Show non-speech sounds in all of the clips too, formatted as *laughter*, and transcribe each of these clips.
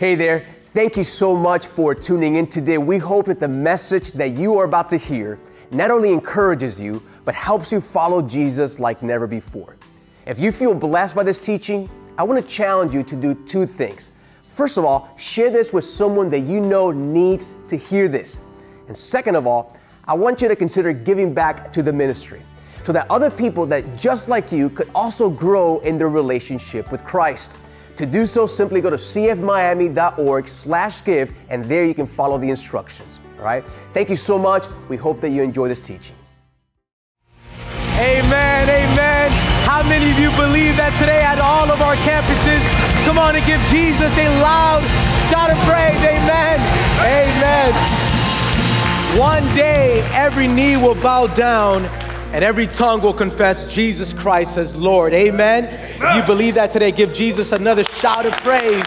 Hey there. Thank you so much for tuning in today. We hope that the message that you are about to hear not only encourages you, but helps you follow Jesus like never before. If you feel blessed by this teaching, I want to challenge you to do two things. First of all, share this with someone that you know needs to hear this. And second of all, I want you to consider giving back to the ministry so that other people that just like you could also grow in their relationship with Christ. To do so, simply go to cfmiami.org slash give, and there you can follow the instructions. All right? Thank you so much. We hope that you enjoy this teaching. Amen, amen. How many of you believe that today at all of our campuses? Come on and give Jesus a loud shout of praise. Amen, amen. One day, every knee will bow down and every tongue will confess Jesus Christ as Lord. Amen. If you believe that today, give Jesus another shout of praise.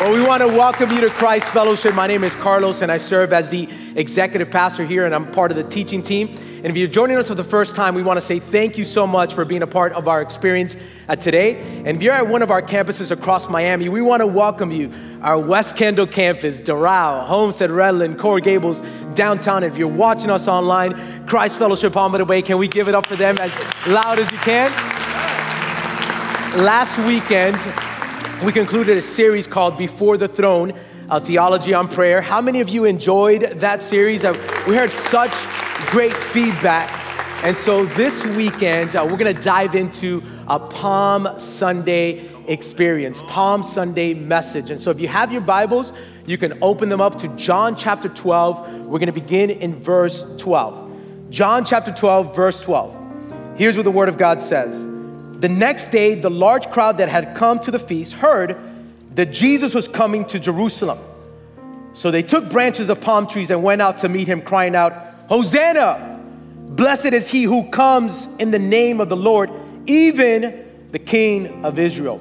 Well, we want to welcome you to Christ Fellowship. My name is Carlos, and I serve as the executive pastor here, and I'm part of the teaching team. And if you're joining us for the first time, we want to say thank you so much for being a part of our experience today. And if you're at one of our campuses across Miami, we want to welcome you. Our West Kendall campus, Doral, Homestead, Redland, Coral Gables, downtown. If you're watching us online, Christ Fellowship Palmetto Bay, can we give it up for them as loud as you can? Last weekend, we concluded a series called Before the Throne, a theology on prayer. How many of you enjoyed that series? Uh, we heard such great feedback. And so this weekend, uh, we're going to dive into a Palm Sunday experience, Palm Sunday message. And so if you have your Bibles, you can open them up to John chapter 12. We're going to begin in verse 12. John chapter 12, verse 12. Here's what the Word of God says The next day, the large crowd that had come to the feast heard that Jesus was coming to Jerusalem. So they took branches of palm trees and went out to meet him, crying out, Hosanna! Blessed is he who comes in the name of the Lord, even the King of Israel.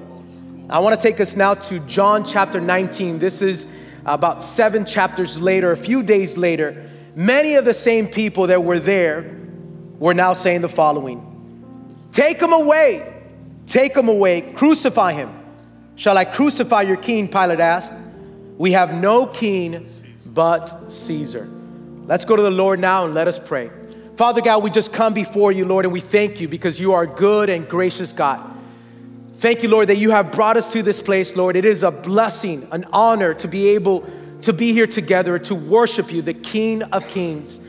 I want to take us now to John chapter 19. This is about seven chapters later, a few days later. Many of the same people that were there were now saying the following Take him away, take him away, crucify him. Shall I crucify your king? Pilate asked. We have no king but Caesar. Let's go to the Lord now and let us pray. Father God, we just come before you, Lord, and we thank you because you are good and gracious God. Thank you, Lord, that you have brought us to this place, Lord. It is a blessing, an honor to be able to be here together to worship you, the King of Kings,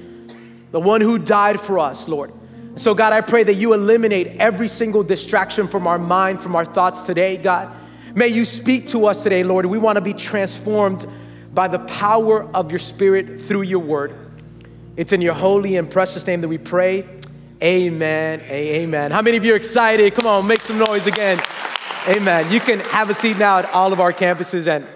the one who died for us, Lord. So, God, I pray that you eliminate every single distraction from our mind, from our thoughts today, God. May you speak to us today, Lord. We want to be transformed by the power of your Spirit through your word. It's in your holy and precious name that we pray. Amen. Amen. How many of you are excited? Come on, make some noise again. Amen. You can have a seat now at all of our campuses. And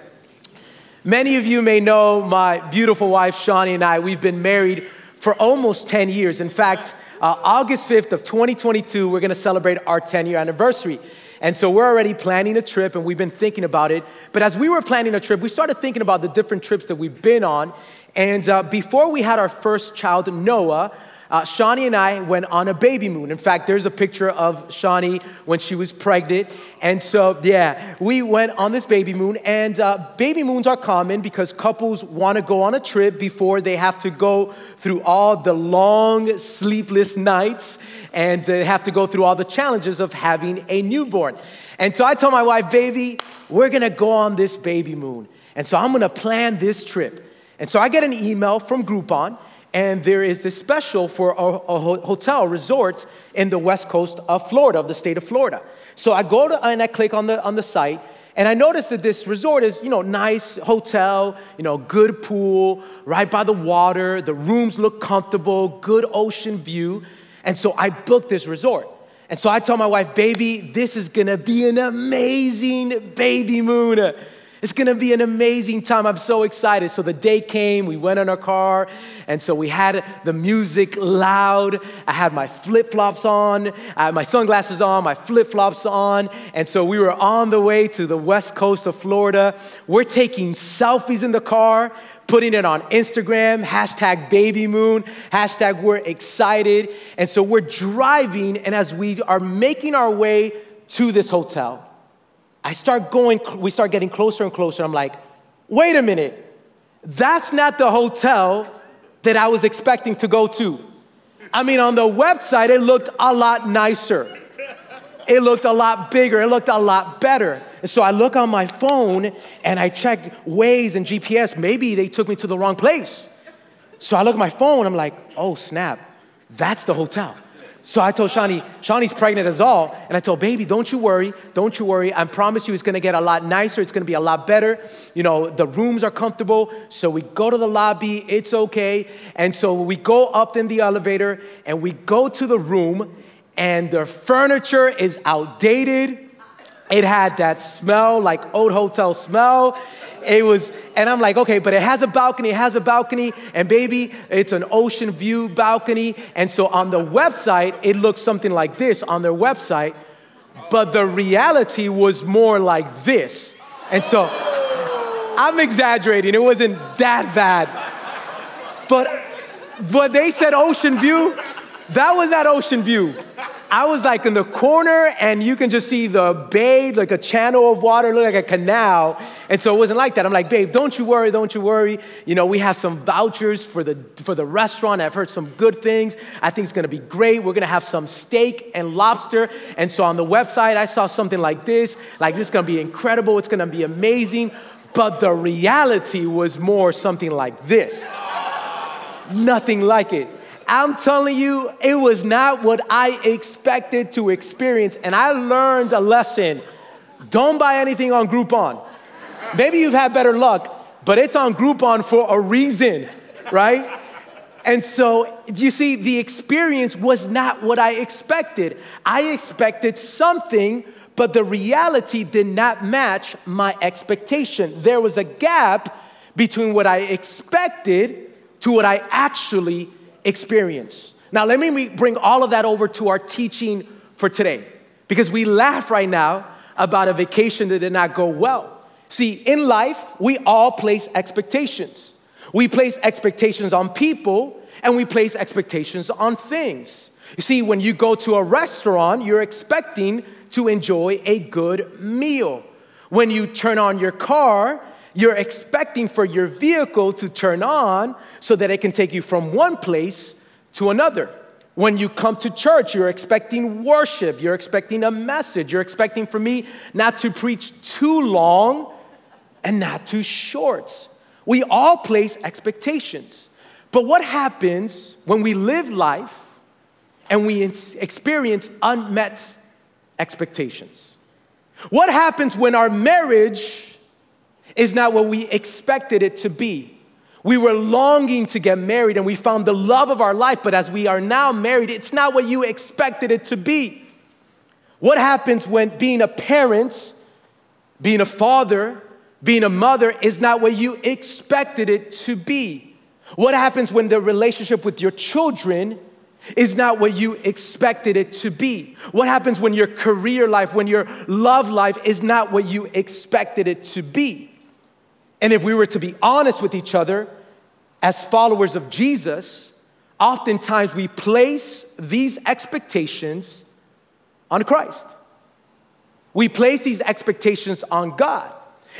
many of you may know my beautiful wife, Shawnee, and I. We've been married for almost 10 years. In fact, uh, August 5th of 2022, we're going to celebrate our 10 year anniversary. And so we're already planning a trip and we've been thinking about it. But as we were planning a trip, we started thinking about the different trips that we've been on. And uh, before we had our first child, Noah, uh, Shawnee and I went on a baby moon. In fact, there's a picture of Shawnee when she was pregnant. And so, yeah, we went on this baby moon. And uh, baby moons are common because couples want to go on a trip before they have to go through all the long, sleepless nights and they have to go through all the challenges of having a newborn. And so I told my wife, baby, we're going to go on this baby moon. And so I'm going to plan this trip. And so I get an email from Groupon, and there is this special for a, a hotel resort in the west coast of Florida, of the state of Florida. So I go to and I click on the on the site, and I notice that this resort is, you know, nice hotel, you know, good pool, right by the water. The rooms look comfortable, good ocean view. And so I booked this resort. And so I told my wife, baby, this is gonna be an amazing baby moon. It's gonna be an amazing time. I'm so excited. So the day came, we went in our car, and so we had the music loud. I had my flip flops on, my sunglasses on, my flip flops on, and so we were on the way to the west coast of Florida. We're taking selfies in the car, putting it on Instagram, hashtag baby moon, hashtag we're excited. And so we're driving, and as we are making our way to this hotel, I start going, we start getting closer and closer. I'm like, wait a minute. That's not the hotel that I was expecting to go to. I mean, on the website, it looked a lot nicer. It looked a lot bigger. It looked a lot better. And so I look on my phone and I check Waze and GPS. Maybe they took me to the wrong place. So I look at my phone. I'm like, oh, snap. That's the hotel. So I told Shawnee, Shawnee's pregnant as all, and I told baby, don't you worry, don't you worry. I promise you it's gonna get a lot nicer, it's gonna be a lot better. You know, the rooms are comfortable. So we go to the lobby, it's okay. And so we go up in the elevator and we go to the room, and the furniture is outdated. It had that smell, like old hotel smell. It was, and I'm like, okay, but it has a balcony, it has a balcony, and baby, it's an ocean view balcony. And so on the website, it looks something like this on their website, but the reality was more like this. And so I'm exaggerating, it wasn't that bad. But but they said ocean view, that was that ocean view. I was like in the corner and you can just see the bay, like a channel of water, look like a canal. And so it wasn't like that. I'm like, babe, don't you worry, don't you worry. You know, we have some vouchers for the for the restaurant. I've heard some good things. I think it's gonna be great. We're gonna have some steak and lobster. And so on the website, I saw something like this, like this is gonna be incredible, it's gonna be amazing. But the reality was more something like this. Nothing like it. I'm telling you, it was not what I expected to experience. And I learned a lesson. Don't buy anything on Groupon. Maybe you've had better luck, but it's on Groupon for a reason, right? And so, you see, the experience was not what I expected. I expected something, but the reality did not match my expectation. There was a gap between what I expected to what I actually experience. Now, let me bring all of that over to our teaching for today because we laugh right now about a vacation that did not go well. See, in life, we all place expectations. We place expectations on people and we place expectations on things. You see, when you go to a restaurant, you're expecting to enjoy a good meal. When you turn on your car, you're expecting for your vehicle to turn on so that it can take you from one place to another. When you come to church, you're expecting worship, you're expecting a message, you're expecting for me not to preach too long and not too short. We all place expectations. But what happens when we live life and we experience unmet expectations? What happens when our marriage is not what we expected it to be. We were longing to get married and we found the love of our life, but as we are now married, it's not what you expected it to be. What happens when being a parent, being a father, being a mother is not what you expected it to be? What happens when the relationship with your children is not what you expected it to be? What happens when your career life, when your love life is not what you expected it to be? And if we were to be honest with each other as followers of Jesus, oftentimes we place these expectations on Christ. We place these expectations on God.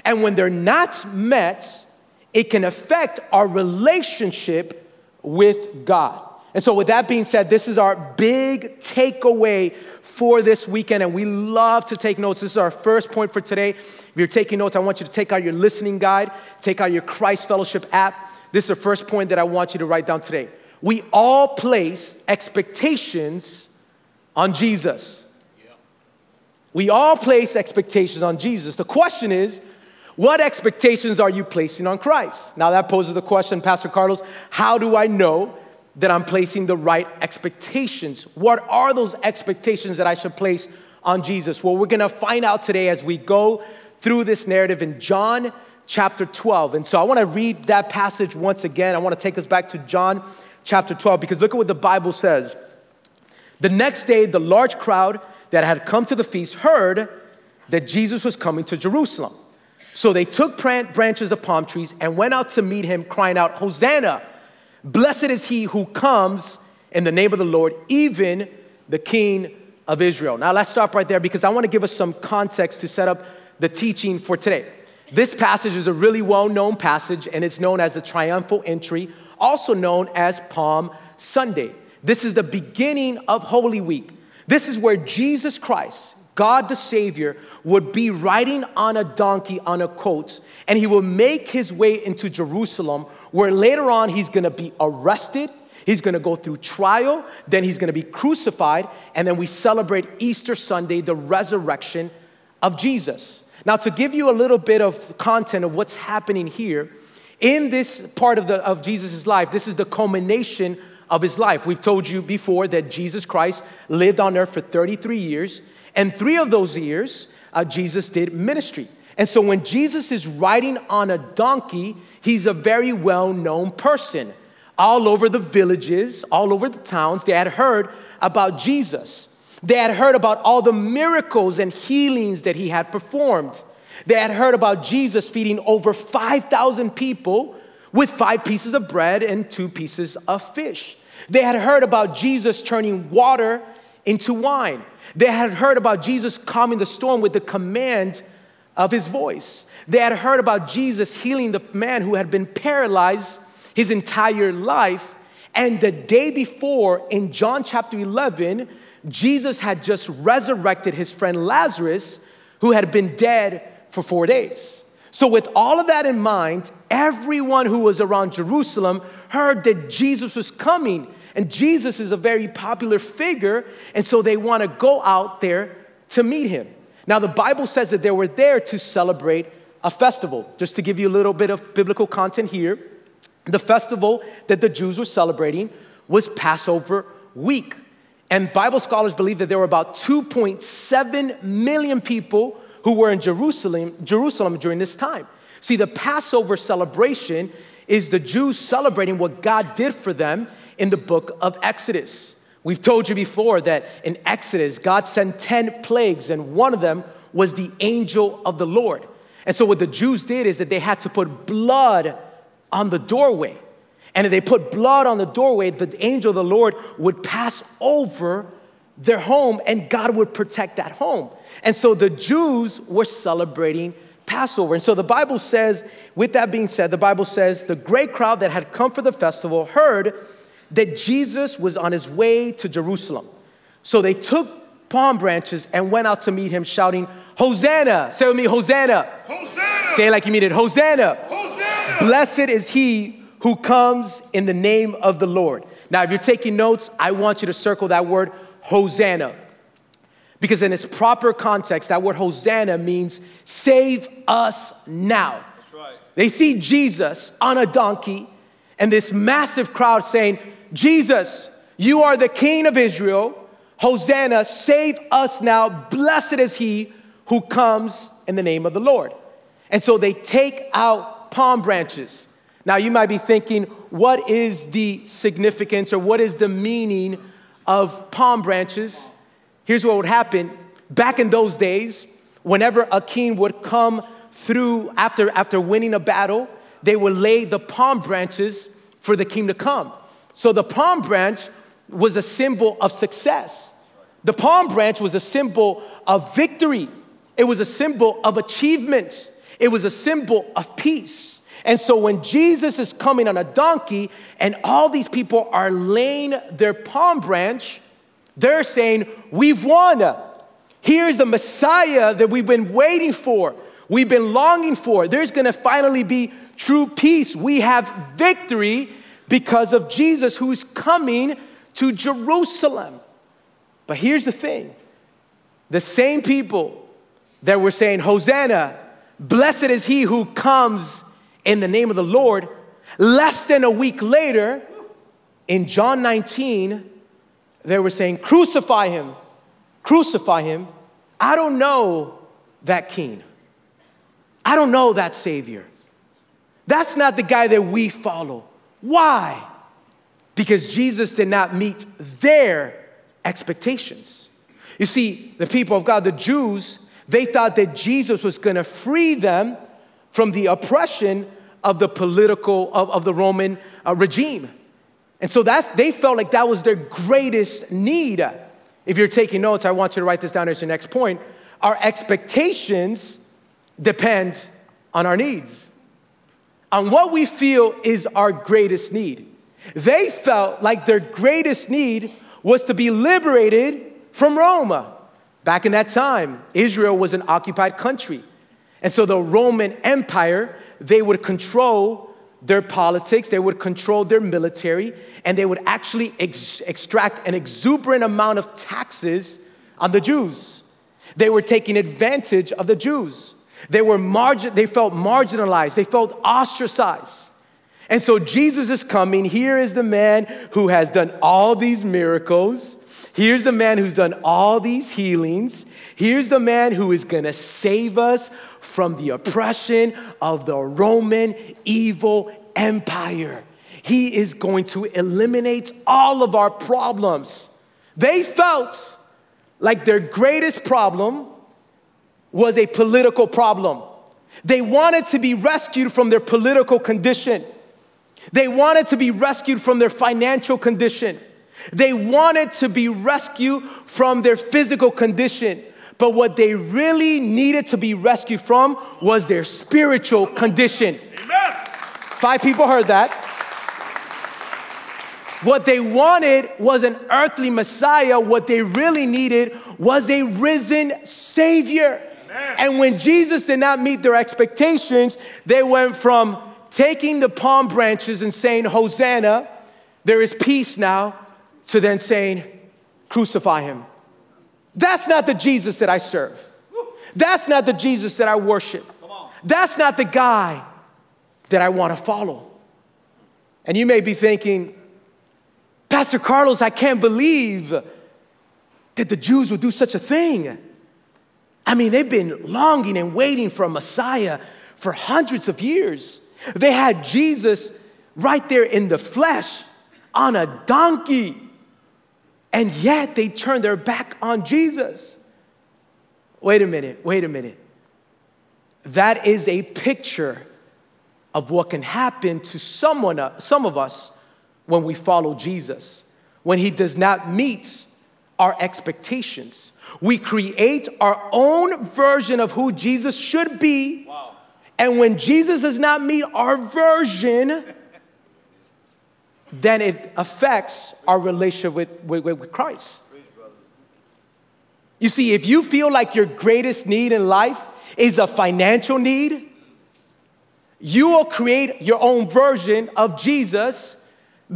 And when they're not met, it can affect our relationship with God. And so, with that being said, this is our big takeaway for this weekend, and we love to take notes. This is our first point for today. If you're taking notes, I want you to take out your listening guide, take out your Christ Fellowship app. This is the first point that I want you to write down today. We all place expectations on Jesus. We all place expectations on Jesus. The question is, what expectations are you placing on Christ? Now, that poses the question, Pastor Carlos, how do I know that I'm placing the right expectations. What are those expectations that I should place on Jesus? Well, we're gonna find out today as we go through this narrative in John chapter 12. And so I wanna read that passage once again. I wanna take us back to John chapter 12 because look at what the Bible says. The next day, the large crowd that had come to the feast heard that Jesus was coming to Jerusalem. So they took branches of palm trees and went out to meet him, crying out, Hosanna! Blessed is he who comes in the name of the Lord, even the King of Israel. Now let's stop right there because I want to give us some context to set up the teaching for today. This passage is a really well known passage, and it's known as the triumphal entry, also known as Palm Sunday. This is the beginning of Holy Week. This is where Jesus Christ, God the Savior, would be riding on a donkey on a coat, and he will make his way into Jerusalem, where later on he's gonna be arrested, he's gonna go through trial, then he's gonna be crucified, and then we celebrate Easter Sunday, the resurrection of Jesus. Now, to give you a little bit of content of what's happening here, in this part of, the, of Jesus' life, this is the culmination of his life. We've told you before that Jesus Christ lived on earth for 33 years, and three of those years, uh, Jesus did ministry. And so when Jesus is riding on a donkey, he's a very well known person. All over the villages, all over the towns, they had heard about Jesus. They had heard about all the miracles and healings that he had performed. They had heard about Jesus feeding over 5,000 people with five pieces of bread and two pieces of fish. They had heard about Jesus turning water into wine. They had heard about Jesus calming the storm with the command of his voice. They had heard about Jesus healing the man who had been paralyzed his entire life. And the day before, in John chapter 11, Jesus had just resurrected his friend Lazarus, who had been dead for four days. So, with all of that in mind, everyone who was around Jerusalem heard that Jesus was coming. And Jesus is a very popular figure, and so they want to go out there to meet him. Now, the Bible says that they were there to celebrate a festival. Just to give you a little bit of biblical content here, the festival that the Jews were celebrating was Passover week. And Bible scholars believe that there were about 2.7 million people who were in Jerusalem, Jerusalem during this time. See, the Passover celebration is the Jews celebrating what God did for them in the book of Exodus. We've told you before that in Exodus, God sent 10 plagues, and one of them was the angel of the Lord. And so, what the Jews did is that they had to put blood on the doorway. And if they put blood on the doorway, the angel of the Lord would pass over their home and God would protect that home. And so the Jews were celebrating Passover. And so the Bible says, with that being said, the Bible says the great crowd that had come for the festival heard that Jesus was on his way to Jerusalem. So they took palm branches and went out to meet him, shouting, Hosanna! Say with me, Hosanna! Hosanna! Say it like you mean it, Hosanna! Hosanna! Blessed is he who comes in the name of the Lord. Now, if you're taking notes, I want you to circle that word Hosanna. Because in its proper context, that word Hosanna means save us now. That's right. They see Jesus on a donkey and this massive crowd saying, Jesus, you are the King of Israel. Hosanna, save us now. Blessed is he who comes in the name of the Lord. And so they take out palm branches. Now you might be thinking, what is the significance or what is the meaning of palm branches, here's what would happen. Back in those days, whenever a king would come through after, after winning a battle, they would lay the palm branches for the king to come. So the palm branch was a symbol of success. The palm branch was a symbol of victory. It was a symbol of achievement. It was a symbol of peace. And so when Jesus is coming on a donkey and all these people are laying their palm branch, they're saying, We've won. Here's the Messiah that we've been waiting for, we've been longing for. There's gonna finally be true peace. We have victory because of Jesus who's coming to Jerusalem. But here's the thing the same people that were saying, Hosanna, blessed is he who comes in the name of the Lord. Less than a week later, in John 19, they were saying, Crucify him, crucify him. I don't know that king. I don't know that Savior. That's not the guy that we follow. Why? Because Jesus did not meet their expectations. You see, the people of God, the Jews, they thought that Jesus was gonna free them from the oppression of the political, of, of the Roman uh, regime. And so that they felt like that was their greatest need. If you're taking notes, I want you to write this down as your next point. Our expectations depend on our needs, on what we feel is our greatest need. They felt like their greatest need was to be liberated from Rome. Back in that time, Israel was an occupied country. And so the Roman Empire, they would control their politics, they would control their military, and they would actually ex- extract an exuberant amount of taxes on the Jews. They were taking advantage of the Jews. They, were margin- they felt marginalized, they felt ostracized. And so Jesus is coming. Here is the man who has done all these miracles. Here's the man who's done all these healings. Here's the man who is gonna save us from the oppression of the Roman evil empire. He is going to eliminate all of our problems. They felt like their greatest problem was a political problem. They wanted to be rescued from their political condition. They wanted to be rescued from their financial condition. They wanted to be rescued from their physical condition. But what they really needed to be rescued from was their spiritual condition. Amen. Five people heard that. What they wanted was an earthly Messiah. What they really needed was a risen Savior. Amen. And when Jesus did not meet their expectations, they went from taking the palm branches and saying, Hosanna, there is peace now, to then saying, Crucify him. That's not the Jesus that I serve. That's not the Jesus that I worship. That's not the guy that I want to follow. And you may be thinking, Pastor Carlos, I can't believe that the Jews would do such a thing. I mean, they've been longing and waiting for a Messiah for hundreds of years. They had Jesus right there in the flesh on a donkey. And yet they turn their back on Jesus. Wait a minute, wait a minute. That is a picture of what can happen to someone, uh, some of us when we follow Jesus, when he does not meet our expectations. We create our own version of who Jesus should be. Wow. And when Jesus does not meet our version, then it affects our relationship with, with, with Christ. You see, if you feel like your greatest need in life is a financial need, you will create your own version of Jesus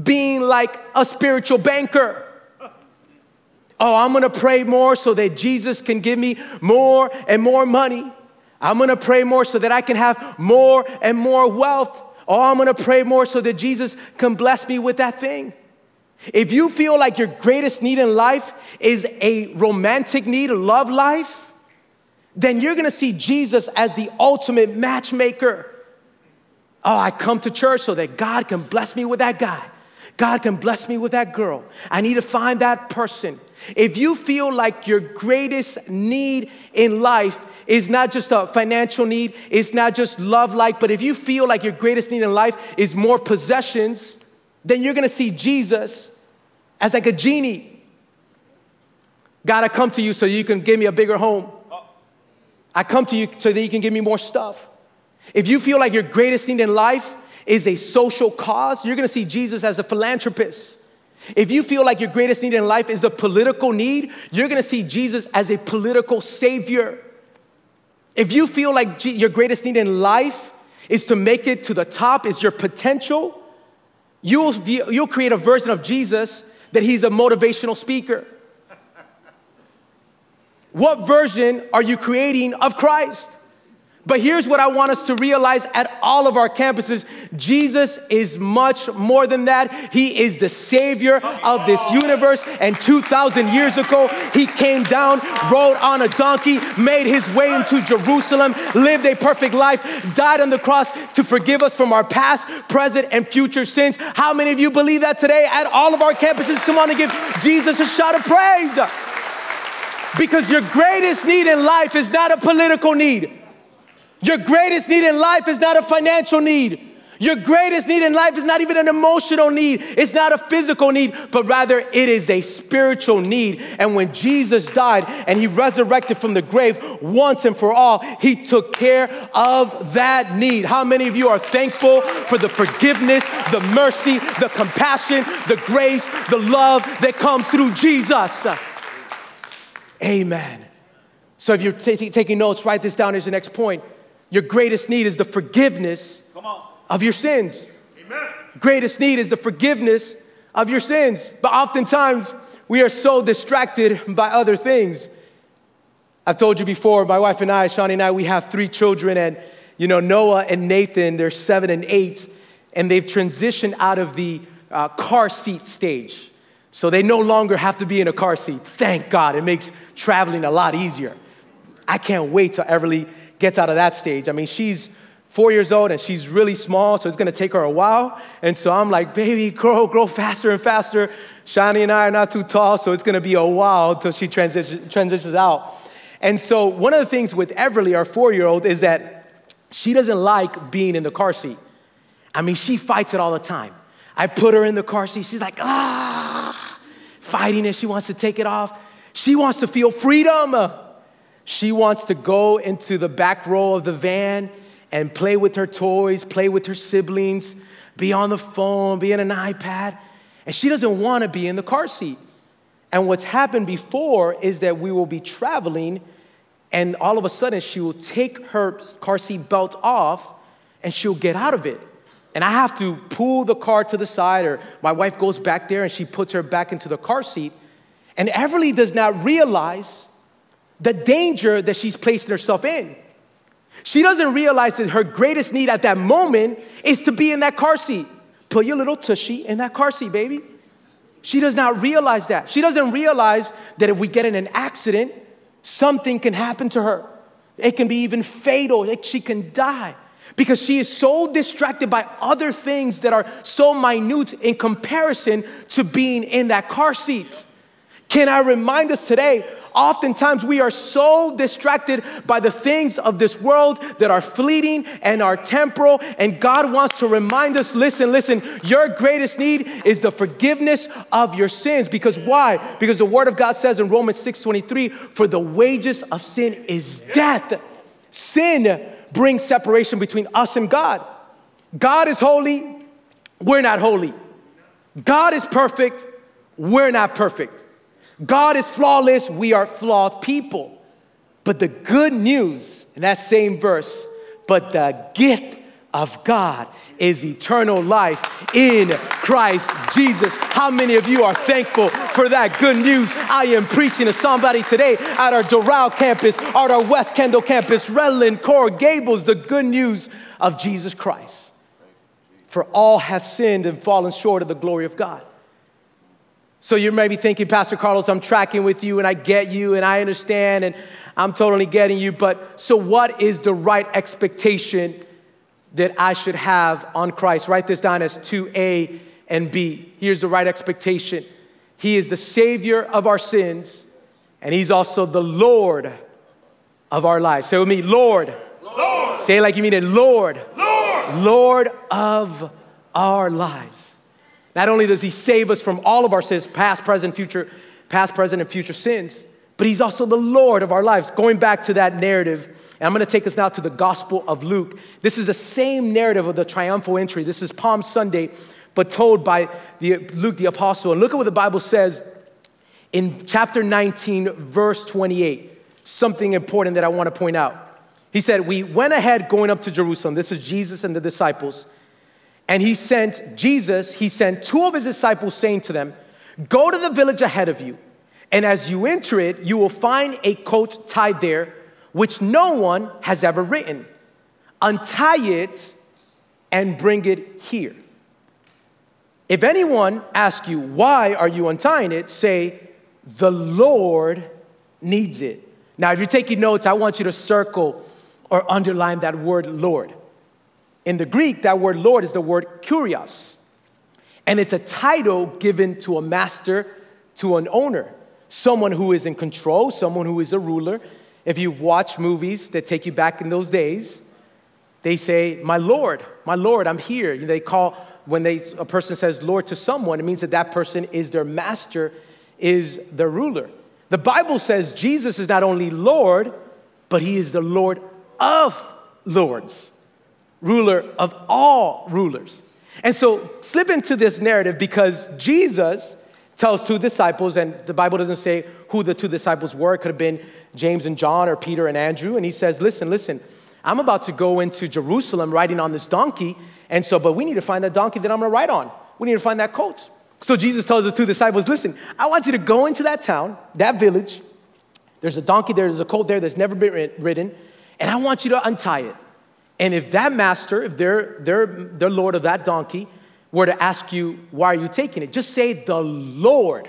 being like a spiritual banker. Oh, I'm gonna pray more so that Jesus can give me more and more money. I'm gonna pray more so that I can have more and more wealth. Oh, I'm gonna pray more so that Jesus can bless me with that thing. If you feel like your greatest need in life is a romantic need, a love life, then you're gonna see Jesus as the ultimate matchmaker. Oh, I come to church so that God can bless me with that guy. God can bless me with that girl. I need to find that person. If you feel like your greatest need in life is not just a financial need, it's not just love like, but if you feel like your greatest need in life is more possessions, then you're gonna see Jesus as like a genie. God, I come to you so you can give me a bigger home. I come to you so that you can give me more stuff. If you feel like your greatest need in life is a social cause, you're gonna see Jesus as a philanthropist. If you feel like your greatest need in life is a political need, you're gonna see Jesus as a political savior. If you feel like your greatest need in life is to make it to the top, is your potential, you'll, you'll create a version of Jesus that he's a motivational speaker. What version are you creating of Christ? But here's what I want us to realize at all of our campuses Jesus is much more than that. He is the Savior of this universe. And 2,000 years ago, He came down, rode on a donkey, made His way into Jerusalem, lived a perfect life, died on the cross to forgive us from our past, present, and future sins. How many of you believe that today at all of our campuses? Come on and give Jesus a shout of praise. Because your greatest need in life is not a political need. Your greatest need in life is not a financial need. Your greatest need in life is not even an emotional need, it's not a physical need, but rather it is a spiritual need. And when Jesus died and he resurrected from the grave once and for all, he took care of that need. How many of you are thankful for the forgiveness, the mercy, the compassion, the grace, the love that comes through Jesus? Amen. So if you're t- taking notes, write this down as the next point. Your greatest need is the forgiveness of your sins. Amen. Greatest need is the forgiveness of your sins. But oftentimes, we are so distracted by other things. I've told you before, my wife and I, Shawnee and I, we have three children, and you know, Noah and Nathan, they're seven and eight, and they've transitioned out of the uh, car seat stage. So they no longer have to be in a car seat. Thank God, it makes traveling a lot easier. I can't wait till Everly gets out of that stage. I mean, she's four years old and she's really small, so it's gonna take her a while. And so I'm like, baby, grow, grow faster and faster. Shawnee and I are not too tall, so it's gonna be a while until she transition, transitions out. And so one of the things with Everly, our four year old, is that she doesn't like being in the car seat. I mean, she fights it all the time. I put her in the car seat, she's like, ah, fighting it. She wants to take it off. She wants to feel freedom. She wants to go into the back row of the van and play with her toys, play with her siblings, be on the phone, be in an iPad. And she doesn't want to be in the car seat. And what's happened before is that we will be traveling, and all of a sudden she will take her car seat belt off and she'll get out of it. And I have to pull the car to the side, or my wife goes back there and she puts her back into the car seat. And Everly does not realize the danger that she's placing herself in. She doesn't realize that her greatest need at that moment is to be in that car seat. Put your little tushy in that car seat, baby. She does not realize that. She doesn't realize that if we get in an accident, something can happen to her. It can be even fatal. She can die because she is so distracted by other things that are so minute in comparison to being in that car seat. Can I remind us today Oftentimes, we are so distracted by the things of this world that are fleeting and are temporal. And God wants to remind us listen, listen, your greatest need is the forgiveness of your sins. Because why? Because the Word of God says in Romans 6 23, for the wages of sin is death. Sin brings separation between us and God. God is holy, we're not holy. God is perfect, we're not perfect. God is flawless, we are flawed people. But the good news in that same verse, but the gift of God is eternal life in Christ Jesus. How many of you are thankful for that good news? I am preaching to somebody today at our Doral campus, at our West Kendall campus, Redland, Coral Gables, the good news of Jesus Christ. For all have sinned and fallen short of the glory of God. So you may be thinking, Pastor Carlos, I'm tracking with you and I get you and I understand and I'm totally getting you. But so, what is the right expectation that I should have on Christ? Write this down as 2A and B. Here's the right expectation He is the Savior of our sins and He's also the Lord of our lives. Say with me, Lord. Lord. Say it like you mean it, Lord. Lord. Lord of our lives. Not only does he save us from all of our sins, past, present, future, past, present, and future sins, but he's also the Lord of our lives. Going back to that narrative, and I'm going to take us now to the Gospel of Luke. This is the same narrative of the triumphal entry. This is Palm Sunday, but told by the, Luke the Apostle. And look at what the Bible says in chapter 19, verse 28. Something important that I want to point out. He said, We went ahead going up to Jerusalem. This is Jesus and the disciples. And he sent Jesus, he sent two of his disciples, saying to them, Go to the village ahead of you, and as you enter it, you will find a coat tied there, which no one has ever written. Untie it and bring it here. If anyone asks you, Why are you untying it? say, The Lord needs it. Now, if you're taking notes, I want you to circle or underline that word Lord. In the Greek, that word Lord is the word kurios. And it's a title given to a master, to an owner, someone who is in control, someone who is a ruler. If you've watched movies that take you back in those days, they say, My Lord, my Lord, I'm here. They call, when they, a person says Lord to someone, it means that that person is their master, is their ruler. The Bible says Jesus is not only Lord, but he is the Lord of lords, ruler of all rulers. And so slip into this narrative because Jesus tells two disciples, and the Bible doesn't say who the two disciples were. It could have been James and John or Peter and Andrew. And he says, Listen, listen, I'm about to go into Jerusalem riding on this donkey. And so, but we need to find that donkey that I'm gonna ride on. We need to find that colt. So Jesus tells the two disciples, Listen, I want you to go into that town, that village. There's a donkey there, there's a colt there that's never been ridden, and I want you to untie it. And if that master, if they're, they're, they're Lord of that donkey, were to ask you, why are you taking it? Just say, the Lord,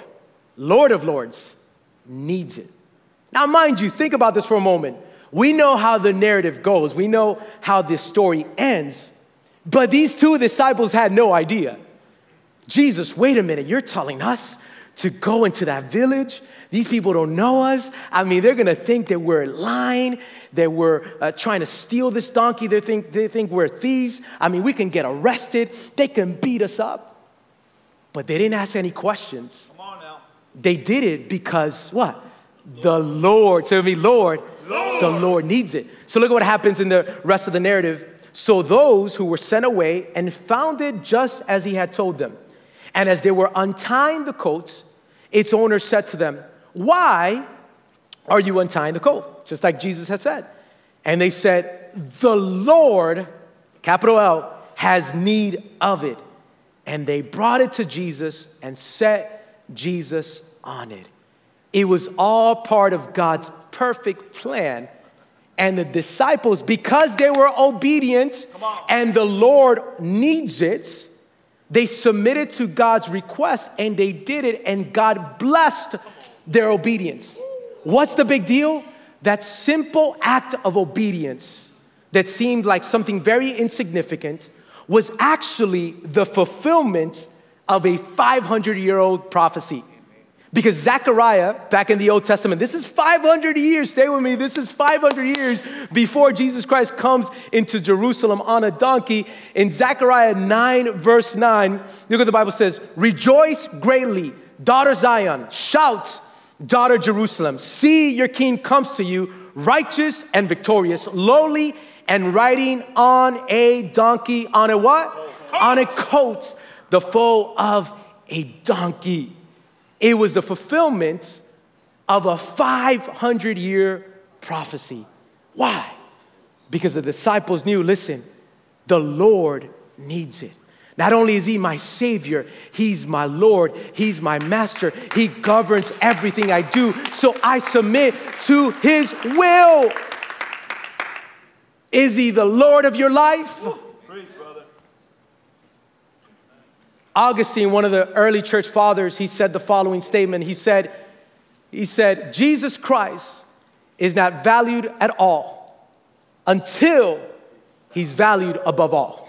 Lord of Lords, needs it. Now, mind you, think about this for a moment. We know how the narrative goes, we know how this story ends, but these two disciples had no idea. Jesus, wait a minute, you're telling us to go into that village? These people don't know us. I mean, they're gonna think that we're lying, that we're uh, trying to steal this donkey. They think, they think we're thieves. I mean, we can get arrested, they can beat us up. But they didn't ask any questions. Come on now. They did it because what? The Lord, tell me, Lord, Lord, the Lord needs it. So look at what happens in the rest of the narrative. So those who were sent away and found it just as he had told them. And as they were untying the coats, its owner said to them, Why are you untying the coat? Just like Jesus had said. And they said, The Lord, capital L, has need of it. And they brought it to Jesus and set Jesus on it. It was all part of God's perfect plan. And the disciples, because they were obedient and the Lord needs it, they submitted to God's request and they did it, and God blessed their obedience. What's the big deal? That simple act of obedience that seemed like something very insignificant was actually the fulfillment of a 500 year old prophecy. Because Zechariah, back in the Old Testament, this is 500 years, stay with me, this is 500 years before Jesus Christ comes into Jerusalem on a donkey. In Zechariah 9, verse 9, look what the Bible says Rejoice greatly, daughter Zion, shout, daughter Jerusalem. See, your king comes to you, righteous and victorious, lowly and riding on a donkey, on a what? On a coat, the foal of a donkey. It was the fulfillment of a 500 year prophecy. Why? Because the disciples knew listen, the Lord needs it. Not only is He my Savior, He's my Lord, He's my Master. He governs everything I do, so I submit to His will. Is He the Lord of your life? Augustine, one of the early church fathers, he said the following statement. He said, he said, Jesus Christ is not valued at all until he's valued above all.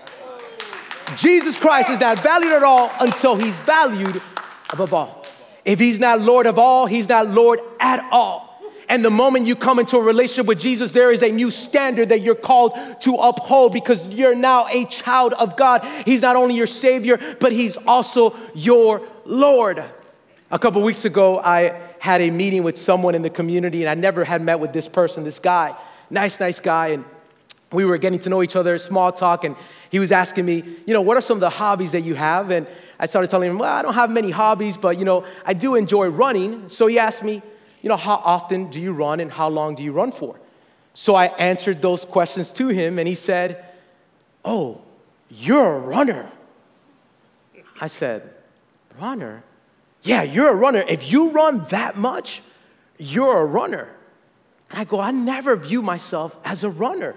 Jesus Christ is not valued at all until he's valued above all. If he's not Lord of all, he's not Lord at all. And the moment you come into a relationship with Jesus, there is a new standard that you're called to uphold because you're now a child of God. He's not only your Savior, but He's also your Lord. A couple weeks ago, I had a meeting with someone in the community, and I never had met with this person, this guy. Nice, nice guy. And we were getting to know each other, small talk, and he was asking me, you know, what are some of the hobbies that you have? And I started telling him, well, I don't have many hobbies, but, you know, I do enjoy running. So he asked me, you know, how often do you run and how long do you run for? So I answered those questions to him and he said, Oh, you're a runner. I said, Runner? Yeah, you're a runner. If you run that much, you're a runner. And I go, I never view myself as a runner.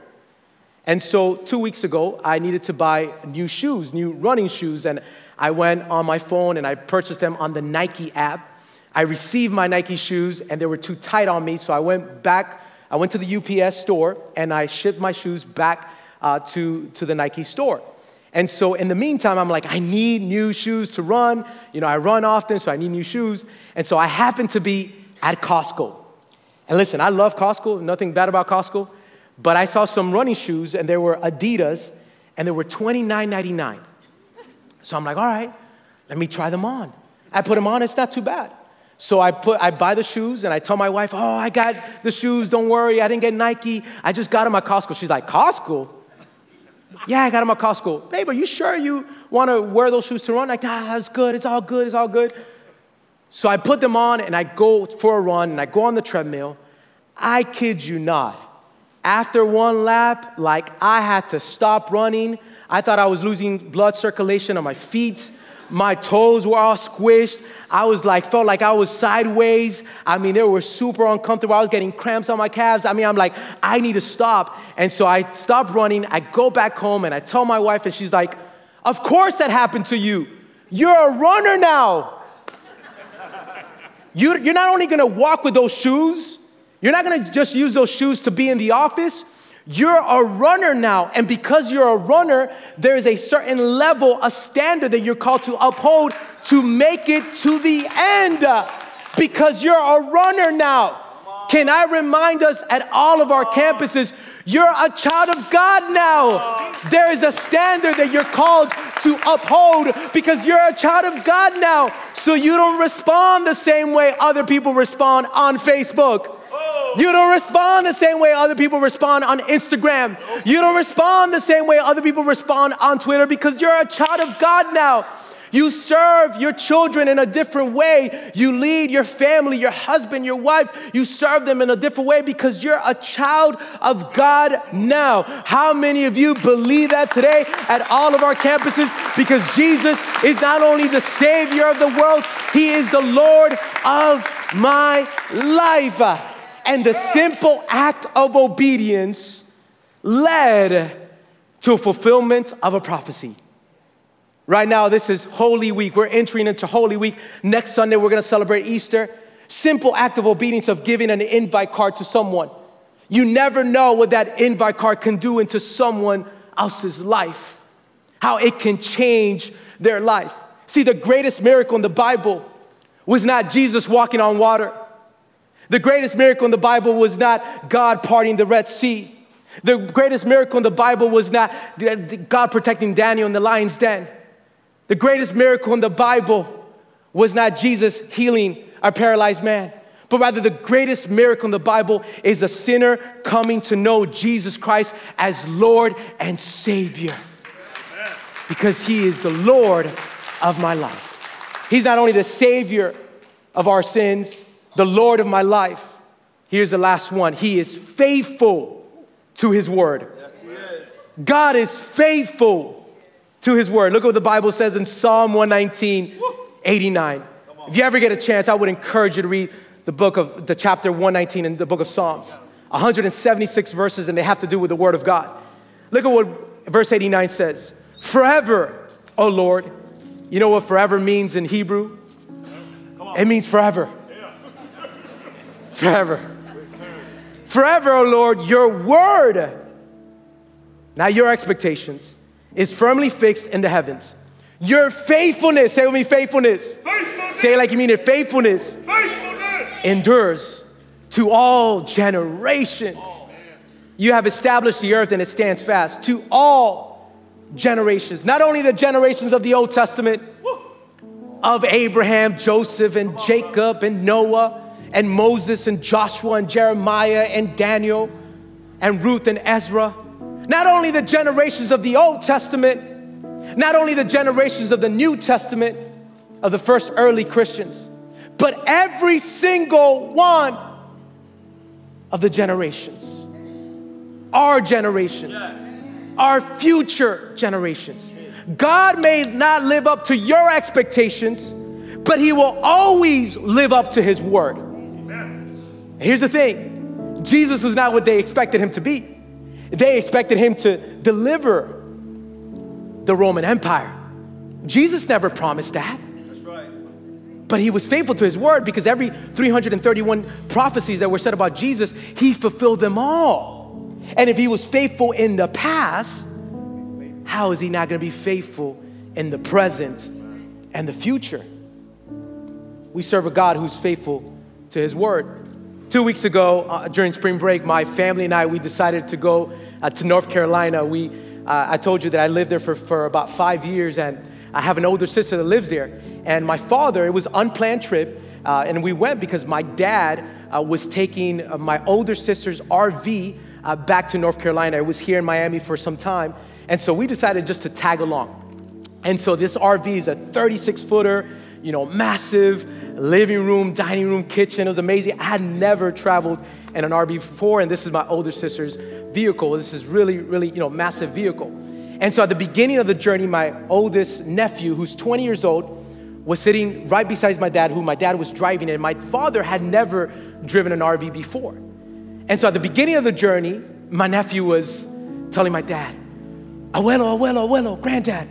And so two weeks ago, I needed to buy new shoes, new running shoes. And I went on my phone and I purchased them on the Nike app. I received my Nike shoes and they were too tight on me, so I went back. I went to the UPS store and I shipped my shoes back uh, to, to the Nike store. And so in the meantime, I'm like, I need new shoes to run. You know, I run often, so I need new shoes. And so I happened to be at Costco. And listen, I love Costco, nothing bad about Costco. But I saw some running shoes and they were Adidas and they were $29.99. So I'm like, all right, let me try them on. I put them on, it's not too bad. So I put I buy the shoes and I tell my wife, "Oh, I got the shoes. Don't worry, I didn't get Nike. I just got them at Costco." She's like, "Costco? Yeah, I got them at Costco. Babe, are you sure you want to wear those shoes to run?" Like, "Ah, it's good. It's all good. It's all good." So I put them on and I go for a run and I go on the treadmill. I kid you not. After one lap, like I had to stop running. I thought I was losing blood circulation on my feet. My toes were all squished. I was like, felt like I was sideways. I mean, they were super uncomfortable. I was getting cramps on my calves. I mean, I'm like, I need to stop. And so I stopped running. I go back home and I tell my wife, and she's like, Of course that happened to you. You're a runner now. You're not only gonna walk with those shoes, you're not gonna just use those shoes to be in the office. You're a runner now. And because you're a runner, there is a certain level, a standard that you're called to uphold to make it to the end. Because you're a runner now. Can I remind us at all of our campuses, you're a child of God now. There is a standard that you're called to uphold because you're a child of God now. So you don't respond the same way other people respond on Facebook. You don't respond the same way other people respond on Instagram. You don't respond the same way other people respond on Twitter because you're a child of God now. You serve your children in a different way. You lead your family, your husband, your wife. You serve them in a different way because you're a child of God now. How many of you believe that today at all of our campuses? Because Jesus is not only the Savior of the world, He is the Lord of my life. And the simple act of obedience led to fulfillment of a prophecy. Right now, this is Holy Week. We're entering into Holy Week. Next Sunday, we're gonna celebrate Easter. Simple act of obedience of giving an invite card to someone. You never know what that invite card can do into someone else's life, how it can change their life. See, the greatest miracle in the Bible was not Jesus walking on water. The greatest miracle in the Bible was not God parting the Red Sea. The greatest miracle in the Bible was not God protecting Daniel in the lion's den. The greatest miracle in the Bible was not Jesus healing a paralyzed man, but rather the greatest miracle in the Bible is a sinner coming to know Jesus Christ as Lord and Savior. Because He is the Lord of my life. He's not only the Savior of our sins, the Lord of my life. Here's the last one He is faithful to His word. God is faithful to His word. Look at what the Bible says in Psalm 119, 89. If you ever get a chance, I would encourage you to read the book of the chapter 119 in the book of Psalms. 176 verses, and they have to do with the word of God. Look at what verse 89 says Forever, O Lord. You know what forever means in Hebrew? It means forever forever. Forever, O oh Lord, your word, now your expectations, is firmly fixed in the heavens. Your faithfulness, say with me, faithfulness. faithfulness. Say it like you mean it, faithfulness. Faithfulness. Endures to all generations. Oh, you have established the earth and it stands fast to all generations. Not only the generations of the Old Testament, Woo. of Abraham, Joseph, and Jacob, and Noah and Moses and Joshua and Jeremiah and Daniel and Ruth and Ezra. Not only the generations of the Old Testament, not only the generations of the New Testament of the first early Christians, but every single one of the generations. Our generations, our future generations. God may not live up to your expectations, but He will always live up to His word. Here's the thing Jesus was not what they expected him to be. They expected him to deliver the Roman Empire. Jesus never promised that. Right. But he was faithful to his word because every 331 prophecies that were said about Jesus, he fulfilled them all. And if he was faithful in the past, how is he not going to be faithful in the present and the future? We serve a God who's faithful to his word. Two weeks ago, uh, during spring break, my family and I, we decided to go uh, to North Carolina. We, uh, I told you that I lived there for, for about five years, and I have an older sister that lives there. And my father, it was unplanned trip, uh, and we went because my dad uh, was taking uh, my older sister's RV back to North Carolina. It was here in Miami for some time, and so we decided just to tag along. And so this RV is a 36 footer, you know, massive living room, dining room, kitchen. It was amazing. I had never traveled in an RV before, and this is my older sister's vehicle. This is really, really, you know, massive vehicle. And so at the beginning of the journey, my oldest nephew, who's 20 years old, was sitting right beside my dad, who my dad was driving, and my father had never driven an RV before. And so at the beginning of the journey, my nephew was telling my dad, Abuelo, abuelo, abuelo, granddad,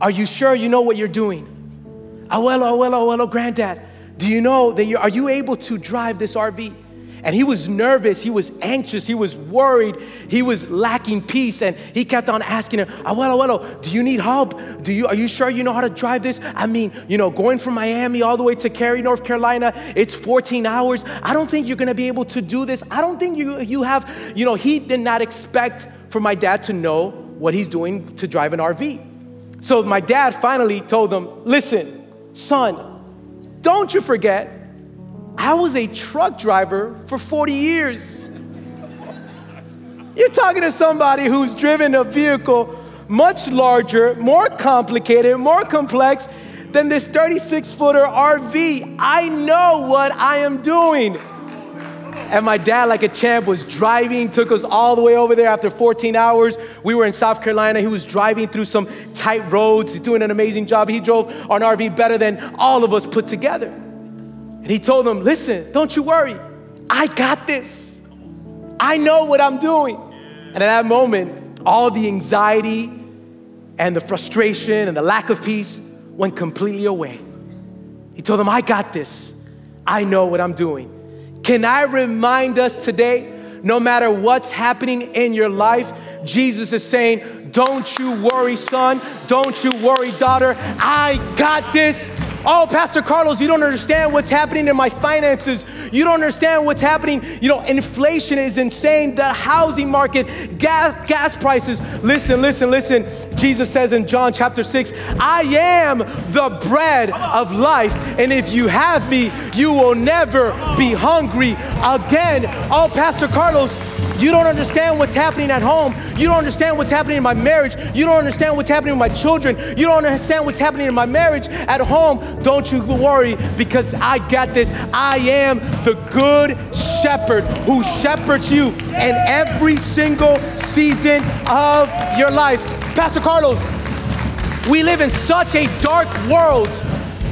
are you sure you know what you're doing? Abuelo, abuelo, abuelo, granddad, do you know that you are you able to drive this RV? And he was nervous, he was anxious, he was worried, he was lacking peace, and he kept on asking him, Abuelo, abuelo, do you need help? Do you, are you sure you know how to drive this? I mean, you know, going from Miami all the way to Cary, North Carolina, it's 14 hours. I don't think you're gonna be able to do this. I don't think you, you have, you know, he did not expect for my dad to know what he's doing to drive an RV. So my dad finally told him, listen, son, don't you forget, I was a truck driver for 40 years. *laughs* You're talking to somebody who's driven a vehicle much larger, more complicated, more complex than this 36 footer RV. I know what I am doing. And my dad, like a champ, was driving, took us all the way over there after 14 hours. We were in South Carolina. He was driving through some tight roads. He's doing an amazing job. He drove an RV better than all of us put together. And he told them, Listen, don't you worry. I got this. I know what I'm doing. And at that moment, all the anxiety and the frustration and the lack of peace went completely away. He told them, I got this. I know what I'm doing. Can I remind us today, no matter what's happening in your life, Jesus is saying, Don't you worry, son. Don't you worry, daughter. I got this. Oh, Pastor Carlos, you don't understand what's happening in my finances. You don't understand what's happening. You know, inflation is insane. The housing market, gas, gas prices. Listen, listen, listen. Jesus says in John chapter 6, I am the bread of life. And if you have me, you will never be hungry again. Oh, Pastor Carlos, you don't understand what's happening at home. You don't understand what's happening in my marriage. You don't understand what's happening with my children. You don't understand what's happening in my marriage at home. Don't you worry because I got this. I am the good shepherd who shepherds you in every single season of your life. Pastor Carlos, we live in such a dark world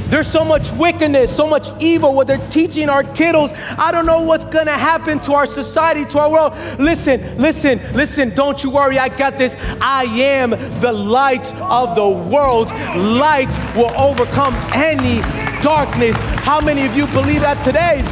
there's so much wickedness, so much evil, what they're teaching our kiddos. I don't know what's gonna happen to our society, to our world. Listen, listen, listen, don't you worry, I got this. I am the light of the world. Light will overcome any darkness. How many of you believe that today?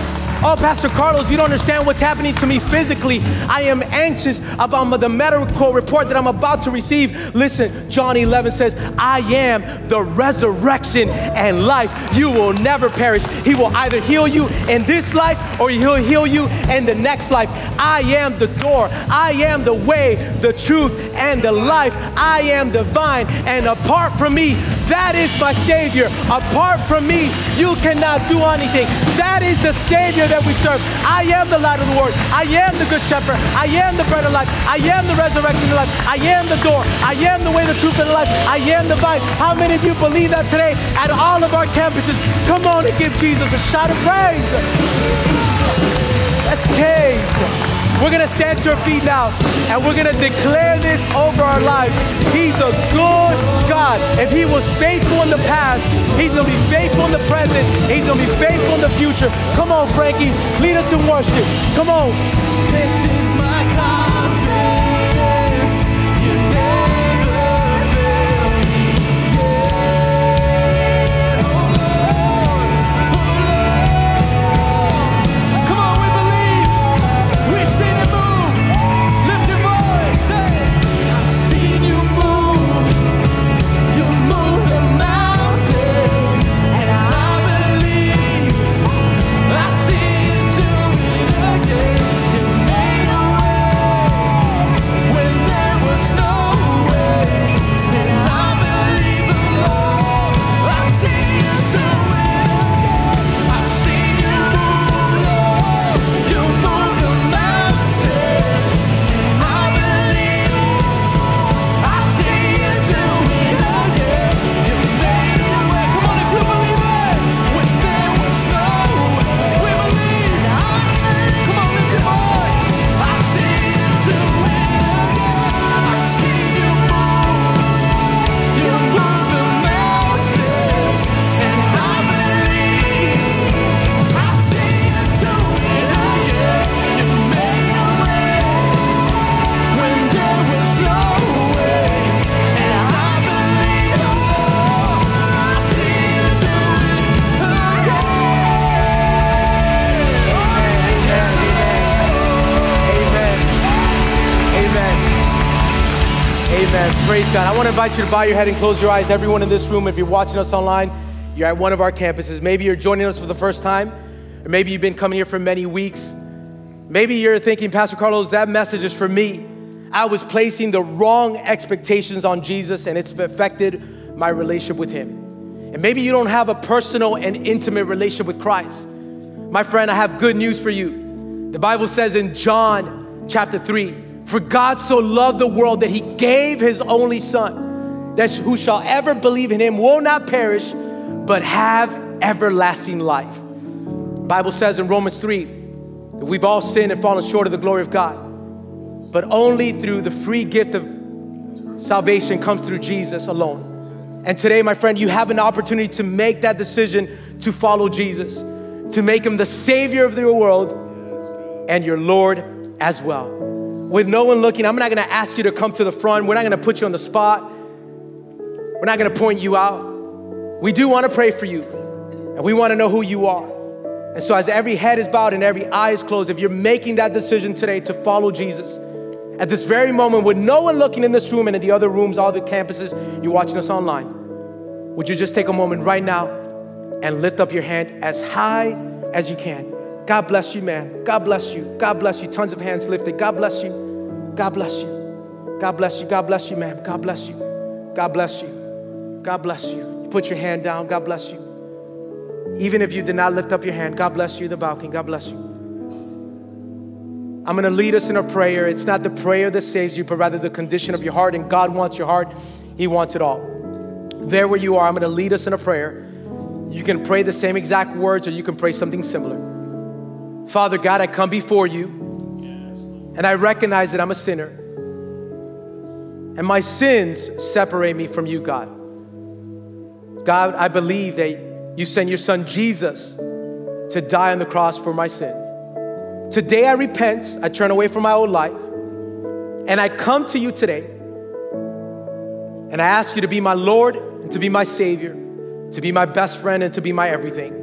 Oh, Pastor Carlos, you don't understand what's happening to me physically. I am anxious about the medical report that I'm about to receive. Listen, John 11 says, I am the resurrection and life. You will never perish. He will either heal you in this life or he'll heal you in the next life. I am the door. I am the way, the truth, and the life. I am the vine. And apart from me, that is my Savior. Apart from me, you cannot do anything. That is the Savior that we serve. I am the light of the world. I am the good shepherd. I am the bread of life. I am the resurrection of life. I am the door. I am the way, the truth, and the life. I am the vine. How many of you believe that today at all of our campuses? Come on and give Jesus a shout of praise. That's cave. We're gonna stand to our feet now and we're gonna declare this over our lives. He's a good God. If He was faithful in the past, He's gonna be faithful in the present, He's gonna be faithful in the future. Come on, Frankie, lead us in worship. Come on. God. I want to invite you to bow your head and close your eyes. Everyone in this room, if you're watching us online, you're at one of our campuses. Maybe you're joining us for the first time, or maybe you've been coming here for many weeks. Maybe you're thinking, Pastor Carlos, that message is for me. I was placing the wrong expectations on Jesus, and it's affected my relationship with Him. And maybe you don't have a personal and intimate relationship with Christ. My friend, I have good news for you. The Bible says in John chapter 3, for God so loved the world that he gave his only son, that who shall ever believe in him will not perish, but have everlasting life. The Bible says in Romans 3 that we've all sinned and fallen short of the glory of God, but only through the free gift of salvation comes through Jesus alone. And today, my friend, you have an opportunity to make that decision to follow Jesus, to make him the Savior of your world and your Lord as well with no one looking, I'm not gonna ask you to come to the front. We're not gonna put you on the spot. We're not gonna point you out. We do wanna pray for you, and we wanna know who you are. And so, as every head is bowed and every eye is closed, if you're making that decision today to follow Jesus, at this very moment, with no one looking in this room and in the other rooms, all the campuses, you're watching us online, would you just take a moment right now and lift up your hand as high as you can? God bless you, man. God bless you. God bless you. Tons of hands lifted. God bless you. God bless you. God bless you. God bless you, man. God bless you. God bless you. God bless you. You put your hand down. God bless you. Even if you did not lift up your hand, God bless you, the balcony. God bless you. I'm going to lead us in a prayer. It's not the prayer that saves you, but rather the condition of your heart. And God wants your heart, He wants it all. There where you are, I'm going to lead us in a prayer. You can pray the same exact words, or you can pray something similar. Father God, I come before you and I recognize that I'm a sinner. And my sins separate me from you, God. God, I believe that you sent your son Jesus to die on the cross for my sins. Today I repent, I turn away from my old life, and I come to you today. And I ask you to be my Lord and to be my Savior, to be my best friend and to be my everything.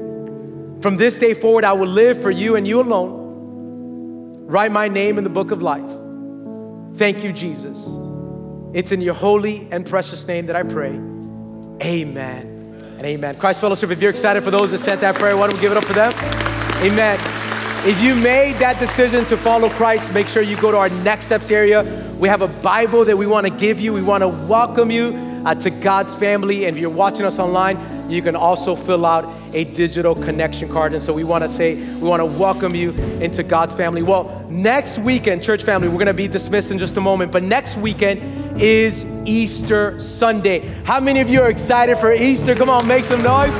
From this day forward, I will live for you and you alone. Write my name in the book of life. Thank you, Jesus. It's in your holy and precious name that I pray. Amen and amen. Christ Fellowship, if you're excited for those that sent that prayer, why don't we give it up for them? Amen. If you made that decision to follow Christ, make sure you go to our next steps area. We have a Bible that we want to give you. We want to welcome you uh, to God's family. And if you're watching us online, you can also fill out a digital connection card. And so we want to say, we want to welcome you into God's family. Well, next weekend, church family, we're going to be dismissed in just a moment, but next weekend is Easter Sunday. How many of you are excited for Easter? Come on, make some noise.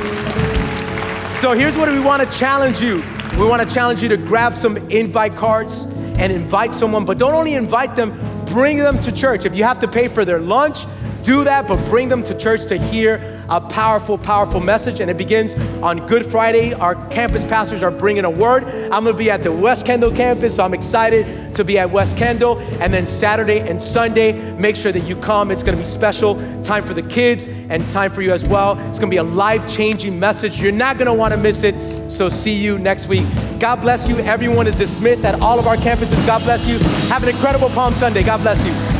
So here's what we want to challenge you. We want to challenge you to grab some invite cards and invite someone, but don't only invite them, bring them to church. If you have to pay for their lunch, do that, but bring them to church to hear a powerful, powerful message. And it begins on Good Friday. Our campus pastors are bringing a word. I'm going to be at the West Kendall campus, so I'm excited to be at West Kendall. And then Saturday and Sunday, make sure that you come. It's going to be special time for the kids and time for you as well. It's going to be a life changing message. You're not going to want to miss it. So see you next week. God bless you. Everyone is dismissed at all of our campuses. God bless you. Have an incredible Palm Sunday. God bless you.